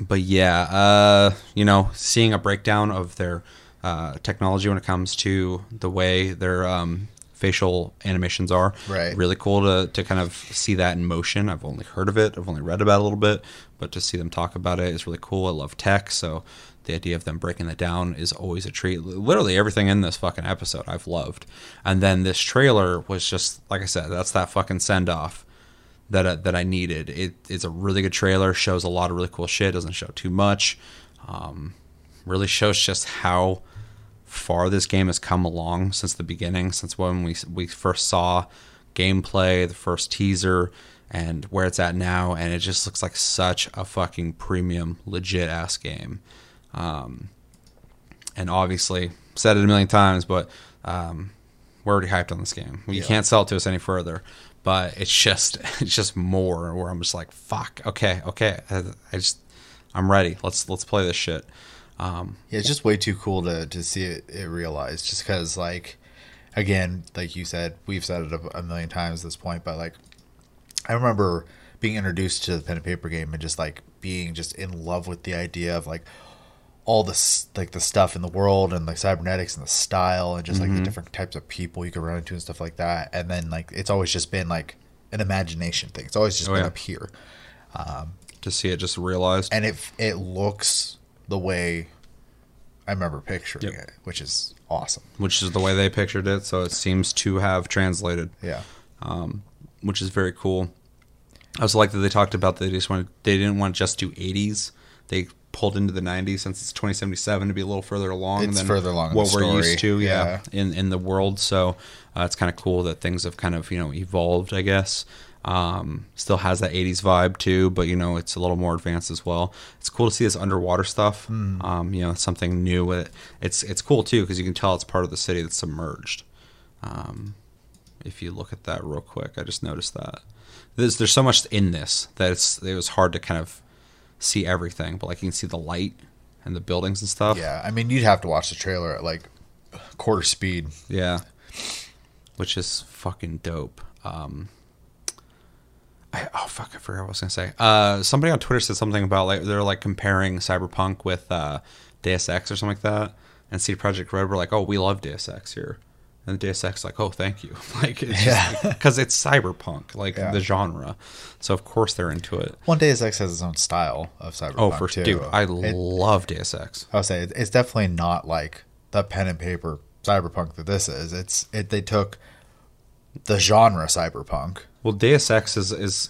but yeah, uh, you know, seeing a breakdown of their uh, technology when it comes to the way their um, facial animations are, Right. Really cool to to kind of see that in motion. I've only heard of it, I've only read about it a little bit, but to see them talk about it is really cool. I love tech, so the idea of them breaking that down is always a treat. Literally everything in this fucking episode I've loved, and then this trailer was just like I said, that's that fucking send off that I, that I needed. It, it's a really good trailer. Shows a lot of really cool shit. Doesn't show too much. Um, really shows just how far this game has come along since the beginning. Since when we we first saw gameplay, the first teaser, and where it's at now. And it just looks like such a fucking premium, legit ass game. Um, and obviously, said it a million times, but um, we're already hyped on this game. You Yeah. can't sell it to us any further. But it's just it's just more where I'm just like fuck okay okay I, I just I'm ready let's let's play this shit. Um, Yeah, it's just way too cool to to see it, it realized. Just because, like, again, like you said, we've said it a, a million times at this point, but like, I remember being introduced to the pen and paper game and just like being just in love with the idea of like all this like the stuff in the world and like cybernetics and the style and just like the Mhm. different types of people you could run into and stuff like that. And then like it's always just been like an imagination thing. It's always just Oh, been yeah. up here. Um, to see it just realized and it it looks the way I remember picturing it, which is awesome. which is the way they pictured it. So it seems to have translated. Yeah. Um, which is very cool. I also like that they talked about they just wanted they didn't want to just do 80s. They pulled into the 90s since it's 2077 to be a little further along It's than further along what we're used to. Yeah, yeah. in in the world. So uh, it's kind of cool that things have kind of you know evolved. I guess. Um, still has that 80s vibe too, but you know it's a little more advanced as well. It's cool to see this underwater stuff. Mm. Um, you know, something new. It, it's it's cool too because you can tell it's part of the city that's submerged. Um, if you look at that real quick, I just noticed that there's there's so much in this that it's it was hard to kind of see everything, but like you can see the light and the buildings and stuff. Yeah, I mean you'd have to watch the trailer at like quarter speed. Yeah. Which is fucking dope. Um I, oh fuck, I forgot what I was gonna say. Uh somebody on Twitter said something about like they're like comparing Cyberpunk with uh Deus Ex or something like that. And CD Projekt Red were like, Oh, we love Deus Ex here. And Deus Ex like, oh, thank you, like, it's Yeah. because it's cyberpunk, like Yeah. the genre. So of course they're into it. One Deus Ex has its own style of cyberpunk. Oh, for too. dude, I It- love Deus Ex. I would say it- it's definitely not like the pen and paper cyberpunk that this is. It's it. They took the genre cyberpunk. Well, Deus Ex is is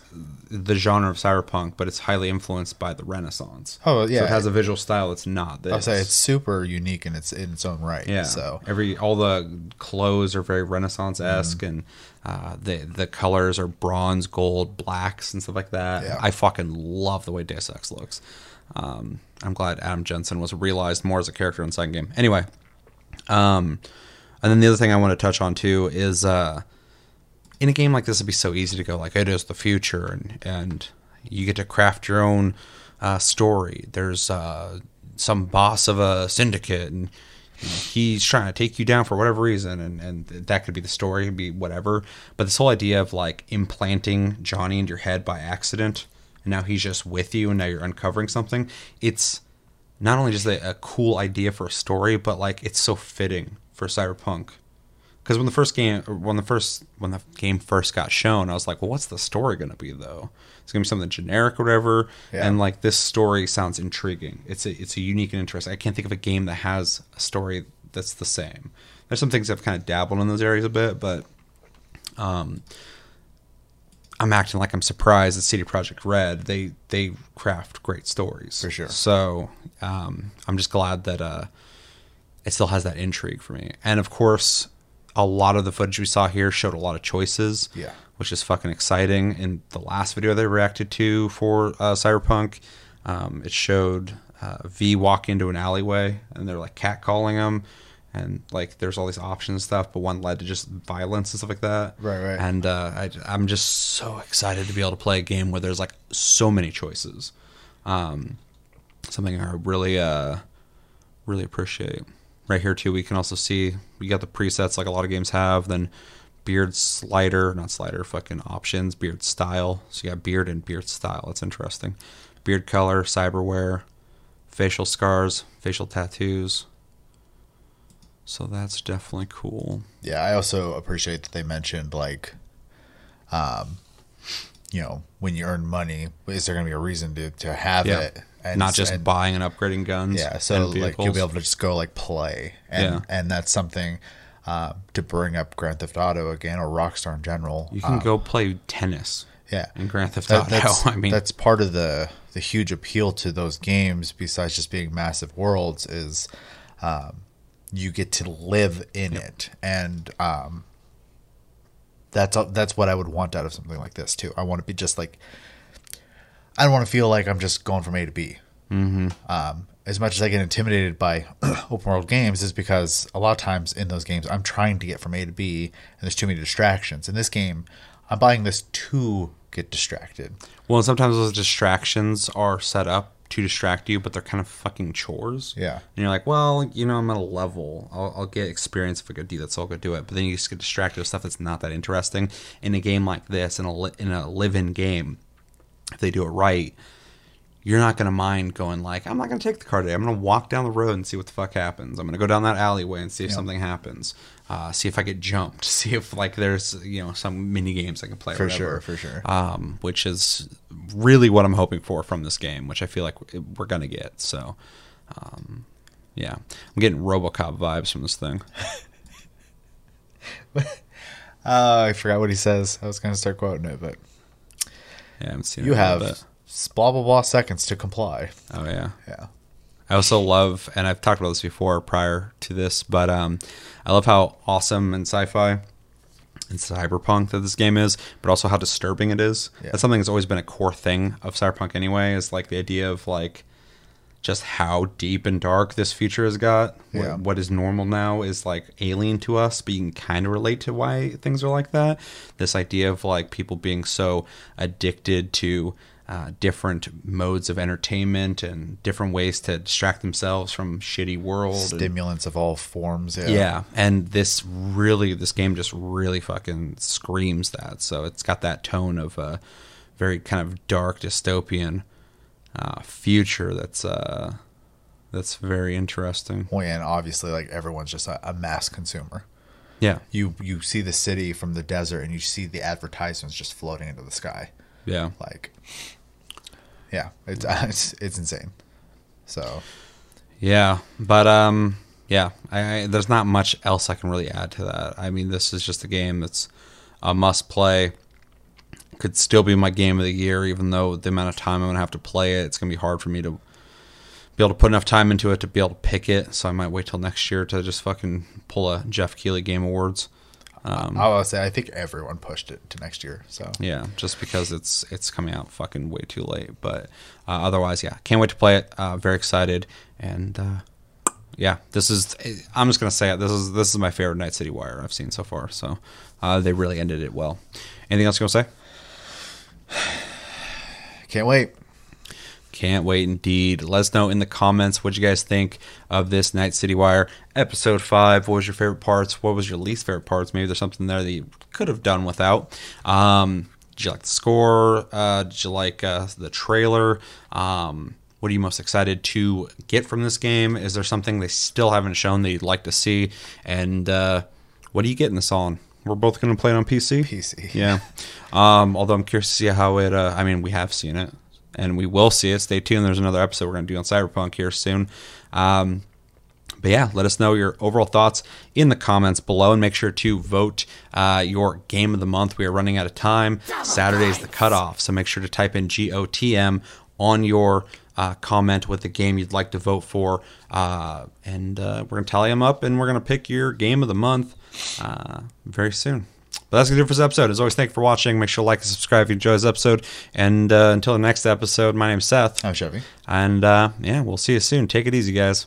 the genre of cyberpunk, but it's highly influenced by the Renaissance. Oh, so yeah. it has a visual style that's not this. I would say it's super unique in its in its own right. yeah. So every all the clothes are very Renaissance esque, and uh, the the colors are bronze, gold, blacks, and stuff like that. Yeah. I fucking love the way Deus Ex looks. Um, I'm glad Adam Jensen was realized more as a character in the second game. Anyway, um, and then the other thing I want to touch on too is uh, in a game like this, it'd be so easy to go like it is the future, and and you get to craft your own uh, story. There's uh, some boss of a syndicate, and he's trying to take you down for whatever reason, and and that could be the story, it'd be whatever. But this whole idea of like implanting Johnny into your head by accident, and now he's just with you, and now you're uncovering something. It's not only just a, a cool idea for a story, but like it's so fitting for cyberpunk. Because when the first game, when the first when the game first got shown, I was like, well, what's the story gonna be though? It's gonna be something generic or whatever. Yeah. And like this story sounds intriguing. It's a it's a unique and interesting. I can't think of a game that has a story that's the same. There's some things I've kind of dabbled in those areas a bit, but um, I'm acting like I'm surprised that CD Projekt Red. They they craft great stories For sure. So um, I'm just glad that uh, it still has that intrigue for me. And of course, a lot of the footage we saw here showed a lot of choices. Yeah. Which is fucking exciting. In the last video they reacted to for uh, Cyberpunk, um, it showed uh, V walk into an alleyway and they're like catcalling him. And like, there's all these options and stuff, but one led to just violence and stuff like that. Right, right. And uh, I, I'm just so excited to be able to play a game where there's like so many choices. Um, something I really uh really appreciate. Right here too, we can also see we got the presets like a lot of games have. Then beard slider, not slider, fucking options, beard style. So you got beard and beard style. That's interesting. Beard color, cyberware, facial scars, facial tattoos. So that's definitely cool. Yeah, I also appreciate that they mentioned like, um, you know, when you earn money, is there going to be a reason to to have Yeah. it? And not just buying and upgrading guns Yeah, so and like you'll be able to just go like play, and Yeah. and that's something uh, to bring up Grand Theft Auto again or Rockstar in general. You can um, go play tennis. Yeah, in Grand Theft That- Auto. I mean, that's part of the the huge appeal to those games. Besides just being massive worlds, is um, you get to live in it, and um, that's that's what I would want out of something like this too. I want to be just like I don't want to feel like I'm just going from A to B. Mhm. Um, as much as I get intimidated by open world games, is because a lot of times in those games I'm trying to get from A to B, and there's too many distractions. In this game, I'm buying this to get distracted. well, sometimes those distractions are set up to distract you, but they're kind of fucking chores. Yeah. And you're like, well, you know, I'm at a level. I'll, I'll get experience if I go do that, so I'll go do it. But then you just get distracted with stuff that's not that interesting. In a game like this, in a li- in a live-in game, if they do it right, you're not gonna mind going like, I'm not gonna take the car today. I'm gonna walk down the road and see what the fuck happens. I'm gonna go down that alleyway and see if Yeah. something happens. Uh, see if I get jumped. See if like there's you know some mini games I can play. For whatever. sure, for sure. Um, which is really what I'm hoping for from this game, which I feel like we're gonna get. So, um, yeah, I'm getting RoboCop vibes from this thing. Uh, I forgot what he says. I was going to start quoting it, but Yeah, I haven't seen you it have little bit. s- blah blah blah seconds to comply. Oh yeah, yeah. I also love, and I've talked about this before prior to this, but um, I love how awesome and sci-fi and cyberpunk that this game is, but also how disturbing it is. Yeah. That's something that's always been a core thing of cyberpunk anyway. Is like the idea of like just how deep and dark this future has got. What- what is normal now is like alien to us, but you can kind of relate to why things are like that. This idea of like people being so addicted to uh, different modes of entertainment and different ways to distract themselves from shitty world. and- Stimulants of all forms. Yeah. yeah. and this really, this game just really fucking screams that. So it's got that tone of a very kind of dark dystopian uh, future that's uh, that's very interesting. Well, yeah, and obviously, like everyone's just a, a mass consumer. Yeah. You you see the city from the desert, and you see the advertisements just floating into the sky. Yeah. Like, yeah, it's it's it's insane. So Yeah, but um, yeah, I, I there's not much else I can really add to that. I mean, this is just a game that's a must play. Could still be my game of the year, even though the amount of time I'm gonna have to play it, it's gonna be hard for me to be able to put enough time into it to be able to pick it. So I might wait till next year to just fucking pull a Jeff Keighley Game Awards. Um, I will say, I think everyone pushed it to next year. So yeah, just because it's it's coming out fucking way too late. But uh, otherwise, yeah, can't wait to play it. Uh, very excited, and uh, yeah, this is. I'm just gonna say it. This is this is my favorite Night City Wire I've seen so far. So uh, they really ended it well. Anything else you to say? can't wait. Can't wait indeed. Let us know in the comments what you guys think of this Night City Wire episode five. What was your favorite parts? What was your least favorite parts? Maybe there's something there that you could have done without. Um, did you like the score? Uh, did you like uh, the trailer? Um, what are you most excited to get from this game? Is there something they still haven't shown that you'd like to see? And uh, what are you getting this on? We're both going to play it on PC. PC. Yeah. Um, although I'm curious to see how it. Uh, I mean, we have seen it, and we will see it. Stay tuned. There's another episode we're going to do on Cyberpunk here soon. Um, but yeah, let us know your overall thoughts in the comments below, and make sure to vote uh, your game of the month. We are running out of time. Saturday's the cutoff, so make sure to type in GOTM on your uh, comment with the game you'd like to vote for, uh, and uh, we're gonna tally them up, and we're gonna pick your game of the month uh, very soon. But that's going to do it for this episode. As always, thank you for watching. Make sure to like and subscribe if you enjoy this episode. And uh, until the next episode, my name's Seth. I'm Chevy. And uh, yeah, we'll see you soon. Take it easy, guys.